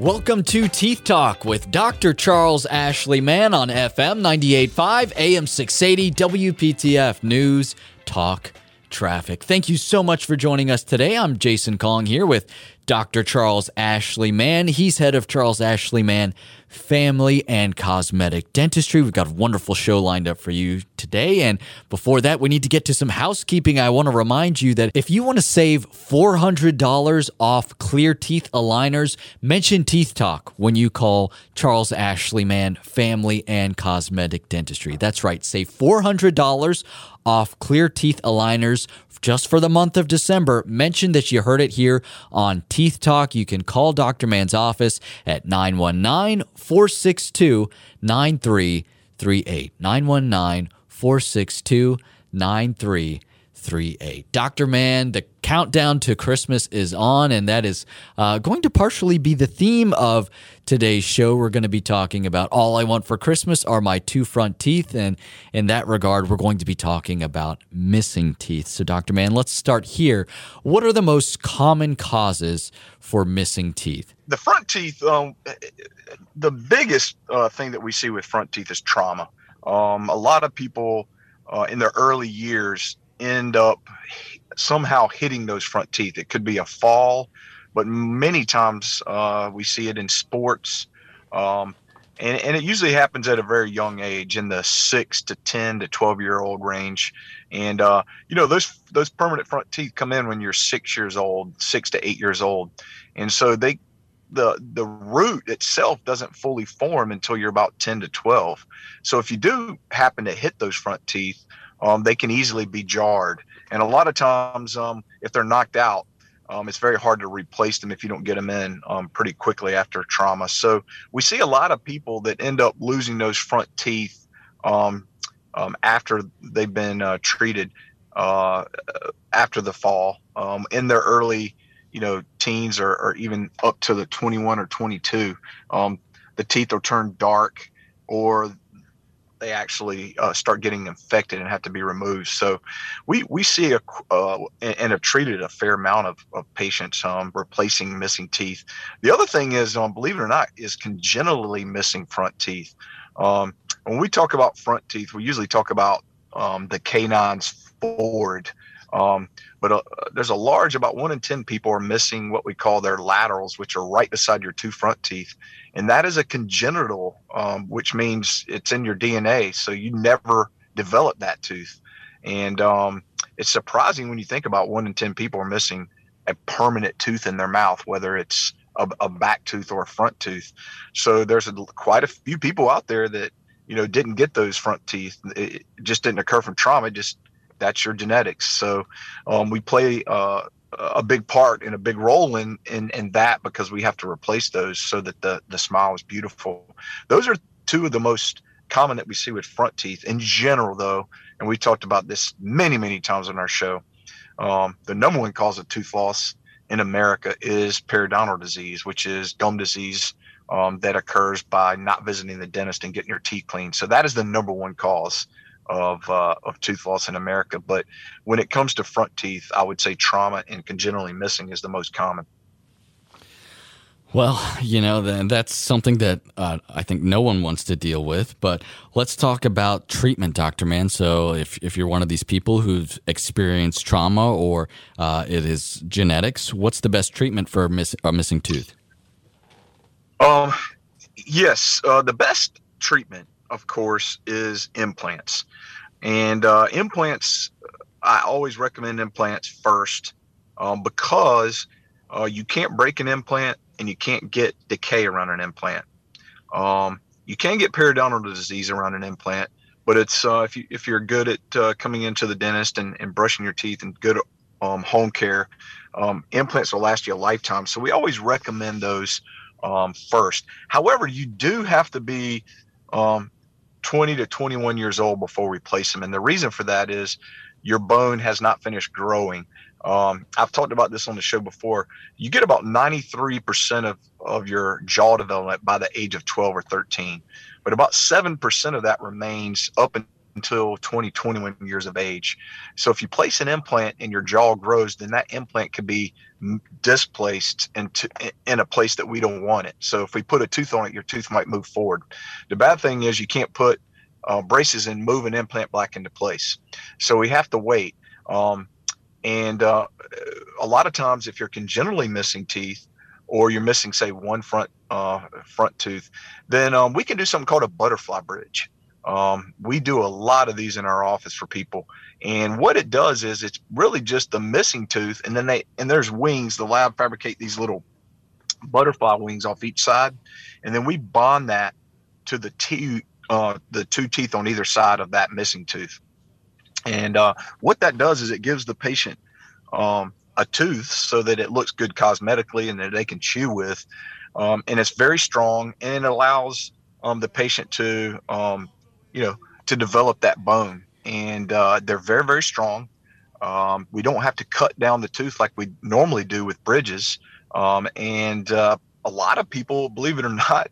Welcome to Teeth Talk with Dr. Charles Ashley Mann on FM 98.5, AM 680, WPTF News, Talk, Traffic. Thank you so much for joining us today. I'm Jason Kong here with Dr. Charles Ashley Mann. He's head of Charles Ashley Mann family and cosmetic dentistry. We've got a wonderful show lined up for you today. And before that, we need to get to some housekeeping. I want to remind you that if you want to save $400 off clear teeth aligners, mention Teeth Talk when you call Charles Ashley Mann Family and Cosmetic Dentistry. That's right, save $400 off clear teeth aligners just for the month of December. Mention that you heard it here on Teeth Talk. You can call Dr. Mann's office at 919 462 9338. 919 462 9338. Dr. Mann, the countdown to Christmas is on, and that is uh, going to partially be the theme of today's show. We're going to be talking about all I want for Christmas are my two front teeth. And in that regard, we're going to be talking about missing teeth. So, Dr. Mann, let's start here. What are the most common causes for missing teeth? The front teeth, um, the biggest uh, thing that we see with front teeth is trauma. Um, a lot of people uh, in their early years end up somehow hitting those front teeth. It could be a fall, but many times uh, we see it in sports. Um, and, and, it usually happens at a very young age in the six to 10 to 12 year old range. And, uh, you know, those, those permanent front teeth come in when you're six years old, six to eight years old. And so they, the, the root itself doesn't fully form until you're about 10 to 12. So if you do happen to hit those front teeth, um, they can easily be jarred. And a lot of times, um, if they're knocked out, um, it's very hard to replace them if you don't get them in um, pretty quickly after trauma. So we see a lot of people that end up losing those front teeth um, um, after they've been uh, treated uh, after the fall um, in their early, you know, teens or, or, even up to the 21 or 22. Um, the teeth will turn dark or they actually uh, start getting infected and have to be removed. So we we see a uh, and have treated a fair amount of, of patients um, replacing missing teeth. The other thing is, um, believe it or not, is congenitally missing front teeth. Um, when we talk about front teeth, we usually talk about um, the canines forward. Um, but uh, there's a large, about one in 10 people are missing what we call their laterals, which are right beside your two front teeth. And that is a congenital, um, which means it's in your DNA. So you never develop that tooth. And um, it's surprising when you think about one in 10 people are missing a permanent tooth in their mouth, whether it's a, a back tooth or a front tooth. So there's a, quite a few people out there that, you know, didn't get those front teeth. It just didn't occur from trauma. Just that's your genetics. So um, we play uh, a big part and a big role in, in in that because we have to replace those so that the the smile is beautiful. Those are two of the most common that we see with front teeth in general, though, and we talked about this many many times on our show. Um, the number one cause of tooth loss in America is periodontal disease, which is gum disease um, that occurs by not visiting the dentist and getting your teeth cleaned. So that is the number one cause of uh, of tooth loss in America. But when it comes to front teeth, I would say trauma and congenitally missing is the most common. Well, you know, then that's something that uh, I think no one wants to deal with. But let's talk about treatment, Doctor Mann. So, if if you're one of these people who've experienced trauma or uh, it is genetics, what's the best treatment for miss, a missing tooth? Um, yes, uh, the best treatment of course, is implants. And uh, implants, I always recommend implants first um, because uh, you can't break an implant and you can't get decay around an implant. Um, you can get periodontal disease around an implant, but it's uh, if you if you're good at uh, coming into the dentist and, and brushing your teeth and good um, home care, um, implants will last you a lifetime. So we always recommend those um, first. However, you do have to be um, 20 to 21 years old before we place them. And the reason for that is your bone has not finished growing. Um, I've talked about this on the show before. You get about 93% of, of your jaw development by the age of 12 or 13, but about 7% of that remains up until 20, 21 years of age. So if you place an implant and your jaw grows, then that implant could be displaced into in a place that we don't want it. So if we put a tooth on it, your tooth might move forward. The bad thing is you can't put uh, braces and move an implant back into place. So we have to wait. Um, and uh, a lot of times, if you're congenitally missing teeth, or you're missing, say, one front uh, front tooth, then um, we can do something called a butterfly bridge. Um, we do a lot of these in our office for people, and what it does is it's really just the missing tooth, and then they and there's wings. The lab fabricate these little butterfly wings off each side, and then we bond that to the two uh, the two teeth on either side of that missing tooth. And uh, what that does is it gives the patient um, a tooth so that it looks good cosmetically and that they can chew with. Um, and it's very strong and it allows um, the patient to, um, you know, to develop that bone. And uh, they're very, very strong. Um, we don't have to cut down the tooth like we normally do with bridges. Um, and uh, a lot of people, believe it or not,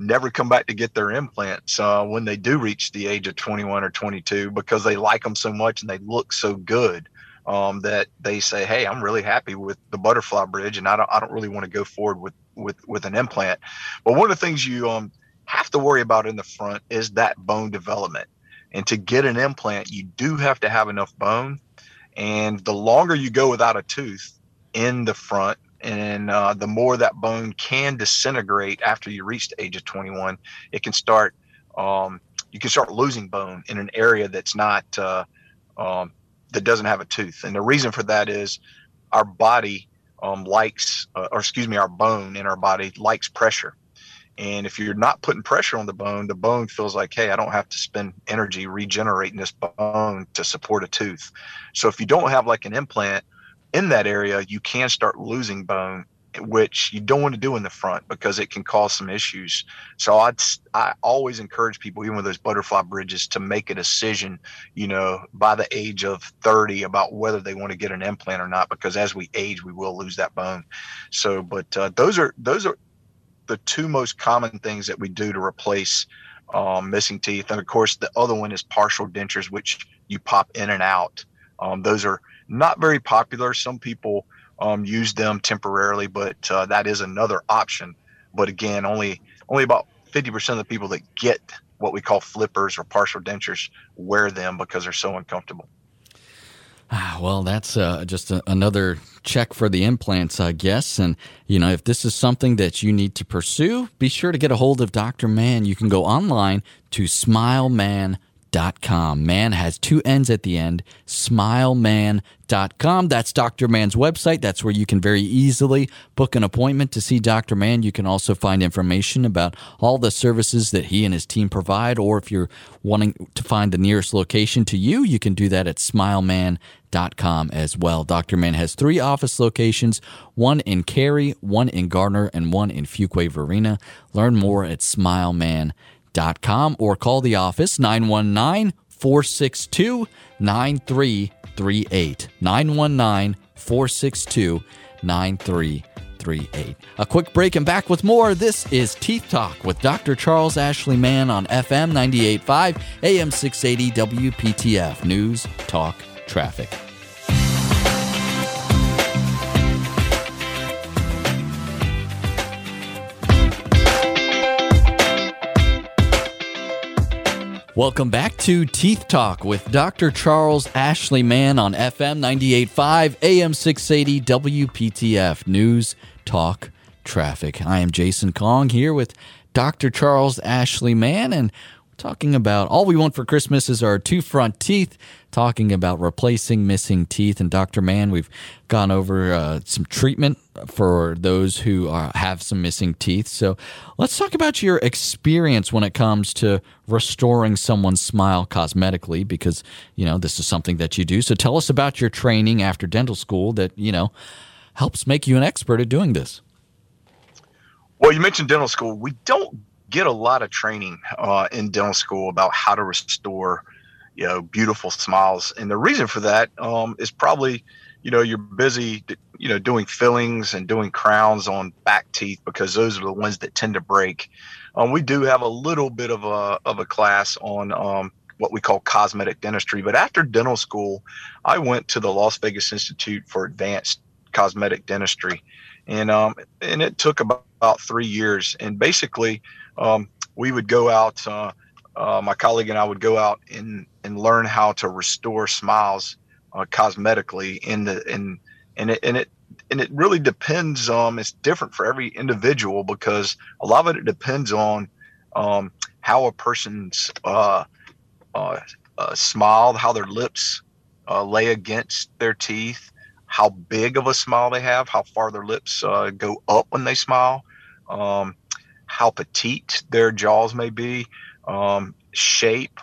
never come back to get their implants uh, when they do reach the age of 21 or 22 because they like them so much and they look so good um, that they say, "Hey, I'm really happy with the butterfly bridge, and I don't, I don't really want to go forward with with with an implant." But one of the things you um, have to worry about in the front is that bone development, and to get an implant, you do have to have enough bone, and the longer you go without a tooth in the front, and uh, the more that bone can disintegrate after you reach the age of 21, it can start. Um, you can start losing bone in an area that's not uh, um, that doesn't have a tooth. And the reason for that is our body um, likes, uh, or excuse me, our bone in our body likes pressure. And if you're not putting pressure on the bone, the bone feels like, hey, I don't have to spend energy regenerating this bone to support a tooth. So if you don't have like an implant in that area, you can start losing bone which you don't want to do in the front because it can cause some issues. So I'd I always encourage people, even with those butterfly bridges, to make a decision, you know, by the age of 30 about whether they want to get an implant or not, because as we age, we will lose that bone. So, but uh, those are those are the two most common things that we do to replace um, missing teeth, and of course, the other one is partial dentures, which you pop in and out. Um, those are not very popular. Some people um, use them temporarily, but uh, that is another option. But again, only only about 50% of the people that get what we call flippers or partial dentures wear them because they're so uncomfortable. Ah, well, that's uh, just a, another check for the implants, I guess. And, you know, if this is something that you need to pursue, be sure to get a hold of Dr. Mann. You can go online to smilemann.com Mann has two N's at the end, smilemann.com. That's Dr. Mann's website. That's where you can very easily book an appointment to see Dr. Mann. You can also find information about all the services that he and his team provide, or if you're wanting to find the nearest location to you, you can do that at smilemann.com as well. Dr. Mann has three office locations one in Cary, one in Garner, and one in Fuquay Varina. Learn more at smilemann.com com or call the office 919 462 9338. 919 462 9338. A quick break and back with more. This is Teeth Talk with Dr. Charles Ashley Mann on FM 985 AM 680 WPTF News Talk Traffic. Welcome back to Teeth Talk with Dr. Charles Ashley Mann on FM 98.5 AM 680 WPTF News Talk Traffic. I am Jason Kong here with Dr. Charles Ashley Mann, and talking about all we want for Christmas is our two front teeth, talking about replacing missing teeth. And Dr. Mann, we've gone over uh, some treatment for those who are, have some missing teeth. So let's talk about your experience when it comes to restoring someone's smile cosmetically, because, you know, this is something that you do. So tell us about your training after dental school that, you know, helps make you an expert at doing this. Well, you mentioned dental school. We don't get a lot of training uh, in dental school about how to restore, you know, beautiful smiles. And the reason for that um, is probably, you know, you're busy, you know, doing fillings and doing crowns on back teeth because those are the ones that tend to break. Um, we do have a little bit of a of a class on um, what we call cosmetic dentistry. But after dental school, I went to the Las Vegas Institute for Advanced Cosmetic Dentistry, and um, and it took about, about three years. And basically, um, we would go out. Uh, uh, my colleague and I would go out and and learn how to restore smiles uh, cosmetically in the in and it and it and it really depends um it's different for every individual because a lot of it depends on um how a person's uh uh, uh smile how their lips uh, lay against their teeth how big of a smile they have how far their lips uh, go up when they smile um how petite their jaws may be um shape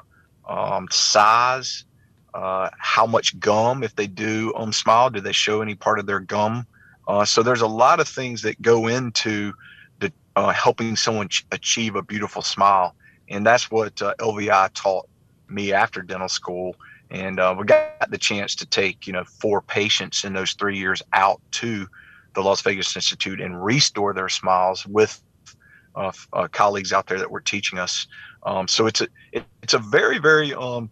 um size uh, how much gum, if they do um, smile, do they show any part of their gum? Uh, so there's a lot of things that go into the, uh, helping someone ch- achieve a beautiful smile, and that's what uh, LVI taught me after dental school. And uh, we got the chance to take you know four patients in those three years out to the Las Vegas Institute and restore their smiles with uh, colleagues out there that were teaching us. Um, so it's a it, it's a very very um,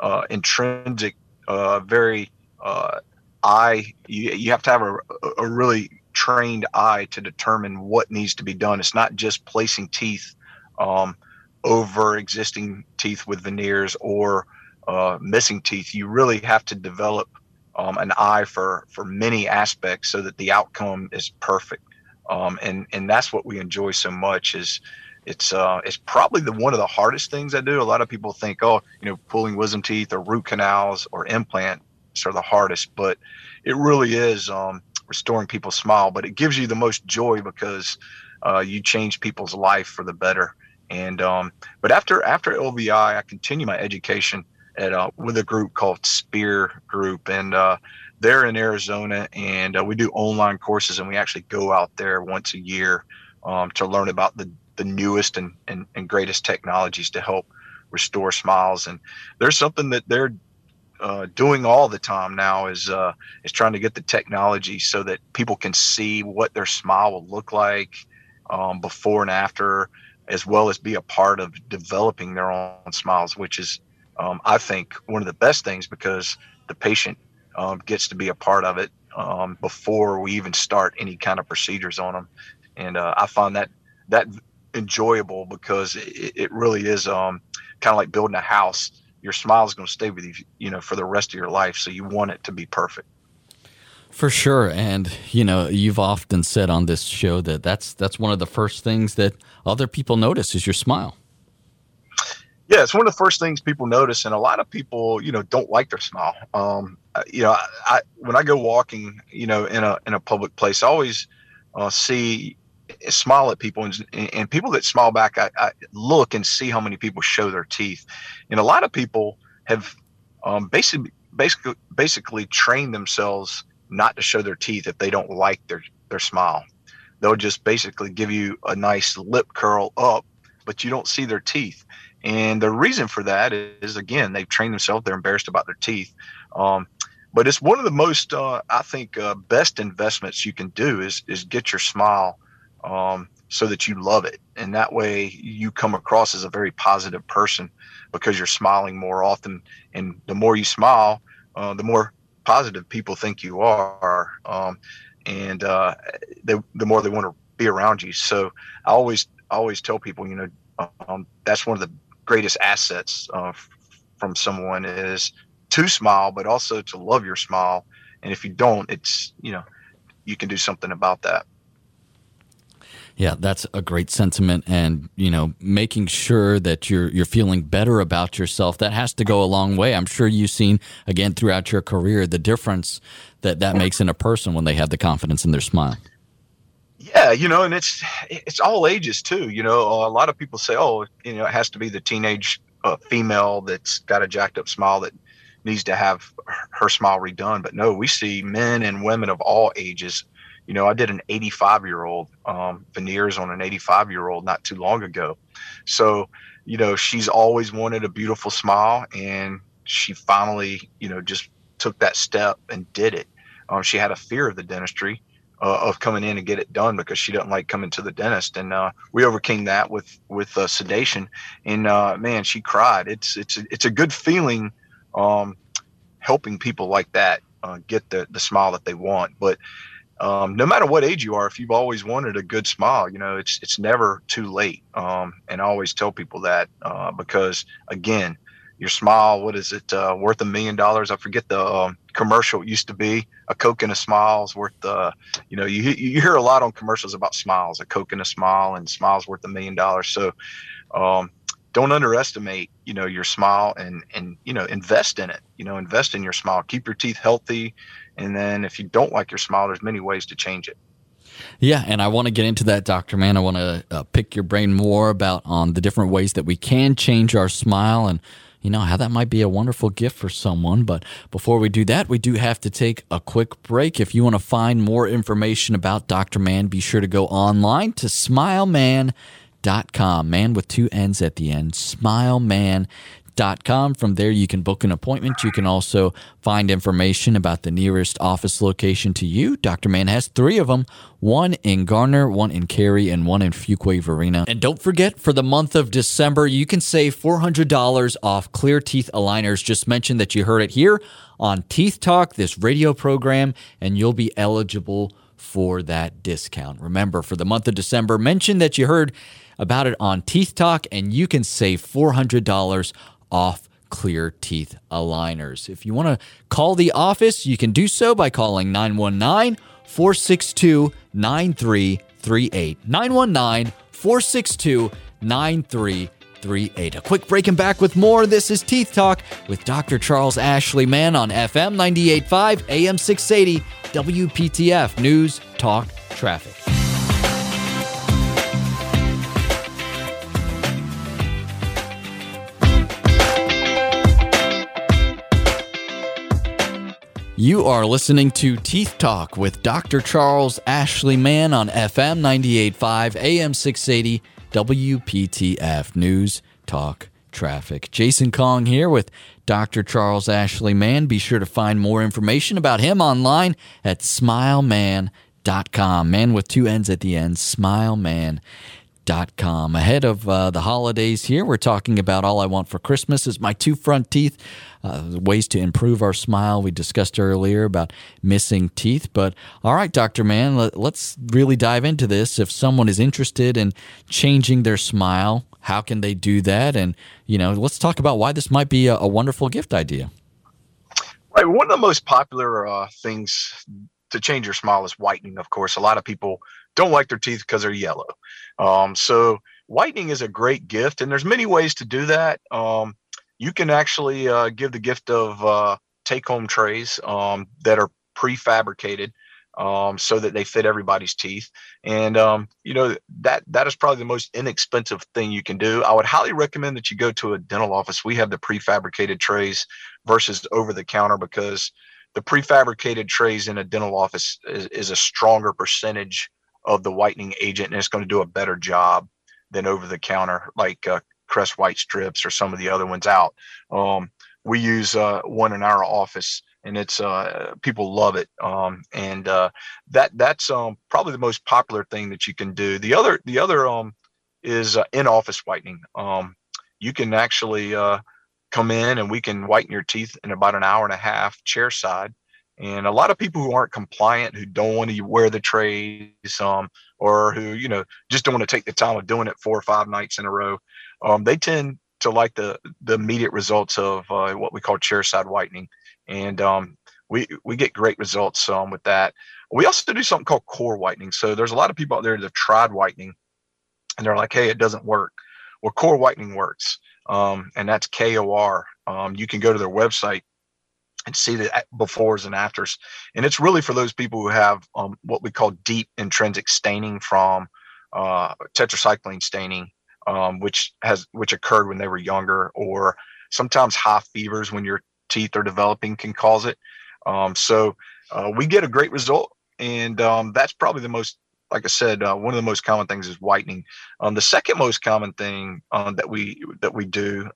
uh, intrinsic, uh, very uh, eye. You, you have to have a, a really trained eye to determine what needs to be done. It's not just placing teeth um, over existing teeth with veneers or uh, missing teeth. You really have to develop um, an eye for for many aspects so that the outcome is perfect. Um, and and that's what we enjoy so much is it's uh, it's probably the one of the hardest things I do. A lot of people think, oh, you know, pulling wisdom teeth or root canals or implants are the hardest, but it really is um, restoring people's smile. But it gives you the most joy because uh, you change people's life for the better. And um, but after after LVI, I continue my education at uh, with a group called Spear Group, and uh, they're in Arizona, and uh, we do online courses, and we actually go out there once a year um, to learn about the the newest and, and, and greatest technologies to help restore smiles. And there's something that they're uh, doing all the time now is uh, is trying to get the technology so that people can see what their smile will look like um, before and after, as well as be a part of developing their own smiles, which is um, I think one of the best things because the patient um, gets to be a part of it um, before we even start any kind of procedures on them, and uh, I find that that enjoyable because it, it really is um, kind of like building a house. Your smile is going to stay with you, you know, for the rest of your life. So you want it to be perfect. For sure, and you know, you've often said on this show that that's that's one of the first things that other people notice is your smile. Yeah, it's one of the first things people notice, and a lot of people, you know, don't like their smile. Um, you know, I, I, when I go walking, you know, in a in a public place, I always uh, see smile at people and, and people that smile back I, I, look and see how many people show their teeth. And a lot of people have um, basically basically basically trained themselves not to show their teeth if they don't like their their smile. They'll just basically give you a nice lip curl up but you don't see their teeth and the reason for that is again they've trained themselves they're embarrassed about their teeth um, but it's one of the most uh, i think uh, best investments you can do is is get your smile um, so that you love it. And that way you come across as a very positive person because you're smiling more often. And the more you smile, uh, the more positive people think you are. Um, and uh, the more they want to be around you. So I always, always tell people, you know, um, that's one of the greatest assets uh, from someone is to smile, but also to love your smile. And if you don't, it's, you know, you can do something about that. Yeah, that's a great sentiment, and you know, making sure that you're you're feeling better about yourself that has to go a long way. I'm sure you've seen again throughout your career the difference that that makes in a person when they have the confidence in their smile. Yeah, you know, and it's it's all ages too. You know, a lot of people say, oh, you know, it has to be the teenage uh, female that's got a jacked up smile that needs to have her smile redone. But no, we see men and women of all ages you know, I did an 85 year old um, veneers on an 85 year old not too long ago. So, you know, she's always wanted a beautiful smile, and she finally, you know, just took that step and did it. Um, she had a fear of the dentistry uh, of coming in and get it done because she doesn't like coming to the dentist. And uh, we overcame that with with uh, sedation. And uh, man, she cried. It's it's it's a good feeling, um, helping people like that uh, get the the smile that they want. But um, no matter what age you are, if you've always wanted a good smile, you know it's it's never too late. Um, and I always tell people that uh, because again, your smile, what is it uh, worth a million dollars? I forget the um, commercial it used to be. A Coke and a smile is worth uh, you know you you hear a lot on commercials about smiles. A Coke and a smile, and smiles worth a million dollars. So. Um, don't underestimate you know your smile and and you know invest in it you know invest in your smile keep your teeth healthy and then if you don't like your smile, there's many ways to change it. Yeah, and I want to get into that, Doctor Mann. I want to uh, pick your brain more about on the different ways that we can change our smile and you know how that might be a wonderful gift for someone. But before we do that, we do have to take a quick break. If you want to find more information about Dr. Mann, be sure to go online to smilemann.com. Mann with two N's at the end. Smilemann com. From there, you can book an appointment. You can also find information about the nearest office location to you. Dr. Mann has three of them one in Garner, one in Cary, and one in Fuquay-Varina. And don't forget, for the month of December, you can save $400 off clear teeth aligners. Just mention that you heard it here on Teeth Talk, this radio program, and you'll be eligible for that discount. Remember, for the month of December, mention that you heard about it on Teeth Talk, and you can save $400 off clear teeth aligners. If you want to call the office, you can do so by calling 919 462 9338. 919 462 9338. A quick break and back with more. This is Teeth Talk with Dr. Charles Ashley Mann on FM 985 AM 680 WPTF News Talk Traffic. You are listening to Teeth Talk with Dr. Charles Ashley Mann on FM 98.5 AM 680 WPTF News Talk Traffic. Jason Kong here with Dr. Charles Ashley Mann. Be sure to find more information about him online at smilemann.com. Mann with two N's at the end, smilemann.com com. Ahead of uh, the holidays here, we're talking about all I want for Christmas is my two front teeth, uh, ways to improve our smile. We discussed earlier about missing teeth. But all right, Dr. Mann, let, let's really dive into this. If someone is interested in changing their smile, how can they do that? And, you know, let's talk about why this might be a, a wonderful gift idea. Right. One of the most popular uh, things to change your smile is whitening, of course. A lot of people don't like their teeth because they're yellow. Um, so whitening is a great gift, and there's many ways to do that. Um, you can actually uh, give the gift of uh, take-home trays um, that are prefabricated um, so that they fit everybody's teeth. And um, you know that that is probably the most inexpensive thing you can do. I would highly recommend that you go to a dental office. We have the prefabricated trays versus over the counter because the prefabricated trays in a dental office is, is a stronger percentage of the whitening agent and it's going to do a better job than over the counter like uh, crest white strips or some of the other ones out. Um, we use uh, one in our office and it's uh, people love it. Um, and uh, that that's um, probably the most popular thing that you can do. The other the other um, is uh, in office whitening. Um, you can actually uh, come in and we can whiten your teeth in about an hour and a half chair side and a lot of people who aren't compliant, who don't want to wear the trays, um, or who you know just don't want to take the time of doing it four or five nights in a row, um, they tend to like the the immediate results of uh, what we call chairside whitening, and um, we we get great results um, with that. We also do something called KöR whitening. So there's a lot of people out there that have tried whitening, and they're like, "Hey, it doesn't work." Well, KöR whitening works, um, and that's K O R. Um, you can go to their website and see the befores and afters. And it's really for those people who have um, what we call deep intrinsic staining from uh, tetracycline staining, um, which has which occurred when they were younger, or sometimes high fevers when your teeth are developing can cause it. Um, so uh, we get a great result, and um, that's probably the most. Like I said, uh, one of the most common things is whitening. Um, the second most common thing um, that we that we do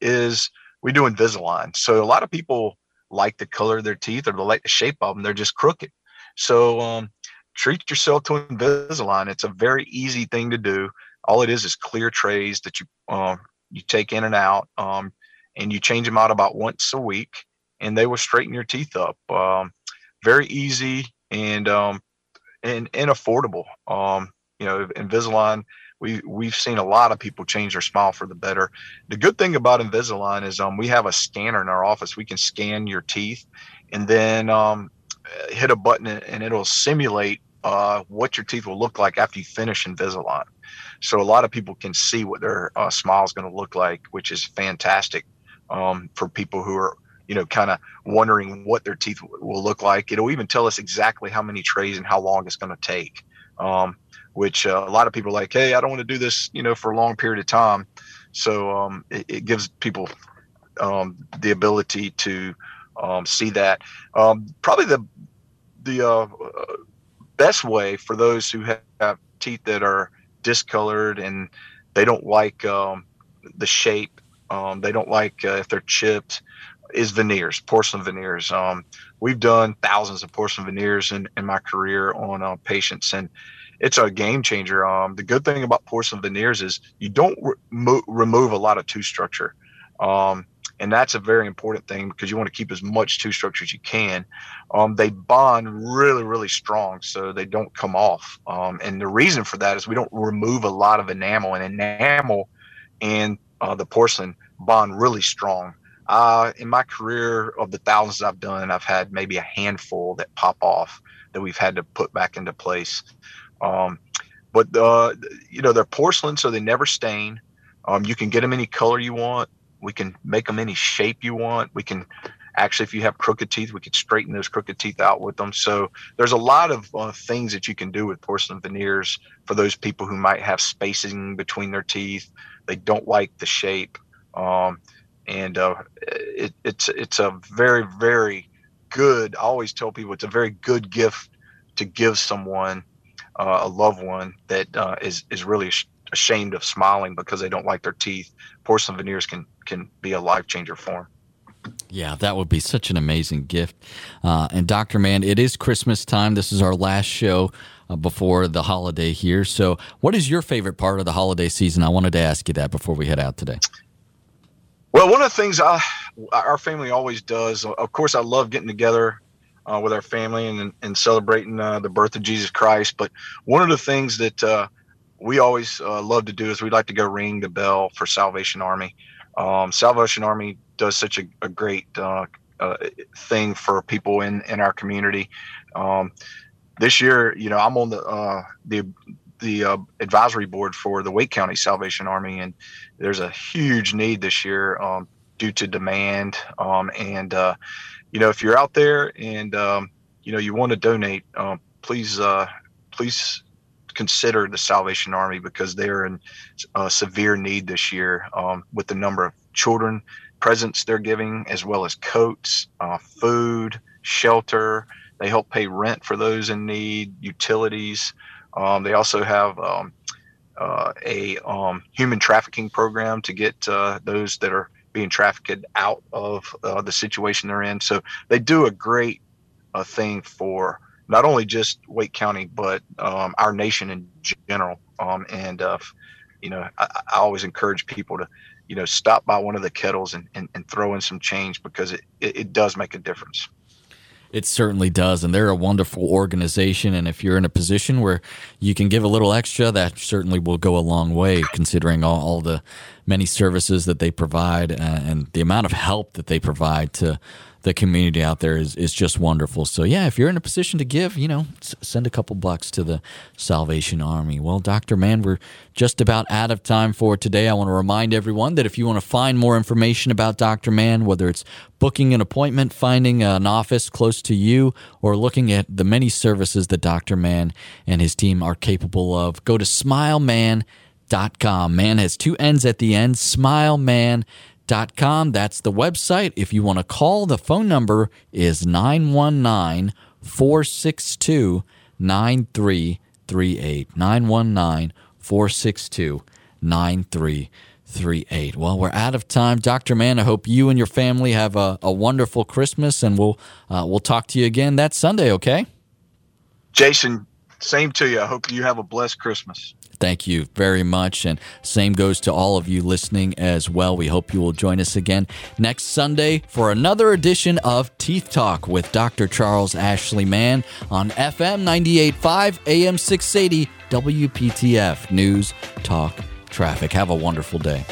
is we do Invisalign. So a lot of people like the color of their teeth or they like the shape of them. They're just crooked. So um, treat yourself to Invisalign. It's a very easy thing to do. All it is is clear trays that you um, you take in and out, um, and you change them out about once a week, and they will straighten your teeth up. Um, very easy and um, and and affordable. Um, you know, Invisalign. We we've seen a lot of people change their smile for the better. The good thing about Invisalign is um, we have a scanner in our office. We can scan your teeth, and then um, hit a button and it'll simulate uh, what your teeth will look like after you finish Invisalign. So a lot of people can see what their uh, smile is going to look like, which is fantastic um, for people who are, you know, kind of wondering what their teeth will look like. It'll even tell us exactly how many trays and how long it's going to take. Um, which uh, a lot of people are like, hey, I don't want to do this, you know, for a long period of time. So um, it, it, gives people um, the ability to um, see that. Um, probably the the uh, best way for those who have teeth that are discolored and they don't like um, the shape, um, they don't like uh, if they're chipped, is veneers, porcelain veneers. Um, we've done thousands of porcelain veneers in, in my career on uh, patients, and it's a game changer. Um, the good thing about porcelain veneers is you don't re- remove a lot of tooth structure. Um, and that's a very important thing because you want to keep as much tooth structure as you can. Um, they bond really, really strong, so they don't come off. Um, and the reason for that is we don't remove a lot of enamel, and enamel and uh, the porcelain bond really strong. Uh, in my career of the thousands I've done, I've had maybe a handful that pop off that we've had to put back into place. Um, but uh, you know they're porcelain, so they never stain. Um, you can get them any color you want. We can make them any shape you want. We can actually, if you have crooked teeth, we can straighten those crooked teeth out with them. So there's a lot of uh, things that you can do with porcelain veneers for those people who might have spacing between their teeth. They don't like the shape. Um, and uh, it, it's it's a very very good. I always tell people it's a very good gift to give someone uh, a loved one that uh, is is really ashamed of smiling because they don't like their teeth. Porcelain veneers can can be a life changer for them. Yeah, that would be such an amazing gift. Uh, and Doctor Mann, it is Christmas time. This is our last show uh, before the holiday here. So, what is your favorite part of the holiday season? I wanted to ask you that before we head out today. Well, one of the things I, our family always does, of course, I love getting together uh, with our family and, and celebrating uh, the birth of Jesus Christ. But one of the things that uh, we always uh, love to do is we like to go ring the bell for Salvation Army. Um, Salvation Army does such a, a great uh, uh, thing for people in, in our community. Um, this year, you know, I'm on the the the uh, advisory board for the Wake County Salvation Army, and there's a huge need this year um, due to demand. Um, and uh, you know, if you're out there and um, you know you want to donate, um, please please consider the Salvation Army because they're in uh, severe need this year um, with the number of children presents they're giving, as well as coats, uh, food, shelter. They help pay rent for those in need, utilities. Um, they also have um, uh, a um, human trafficking program to get uh, those that are being trafficked out of uh, the situation they're in. So they do a great uh, thing for not only just Wake County, but um, our nation in general. Um, and uh, you know, I, I, always encourage people to, you know, stop by one of the kettles and, and, and throw in some change because it, it, it does make a difference. It certainly does. And they're a wonderful organization. And if you're in a position where you can give a little extra, that certainly will go a long way, considering all, all the many services that they provide uh, and the amount of help that they provide to the community out there is, is just wonderful. So, yeah, if you're in a position to give, you know, s- send a couple bucks to the Salvation Army. Well, Dr. Mann, we're just about out of time for today. I want to remind everyone that if you want to find more information about Dr. Mann, whether it's booking an appointment, finding an office close to you, or looking at the many services that Dr. Mann and his team are capable of, go to smilemann.com. Mann has two N's at the end, smilemann.com com. That's the website. If you want to call, the phone number is 919 462 9338. 919 462 9338. Well, we're out of time. Dr. Mann, I hope you and your family have a, a wonderful Christmas, and we'll, uh, we'll talk to you again that Sunday, okay? Jason, Same to you. I hope you have a blessed Christmas. Thank you very much. And same goes to all of you listening as well. We hope you will join us again next Sunday for another edition of Teeth Talk with Dr. Charles Ashley Mann on FM 98.5 AM 680 WPTF News Talk Traffic. Have a wonderful day.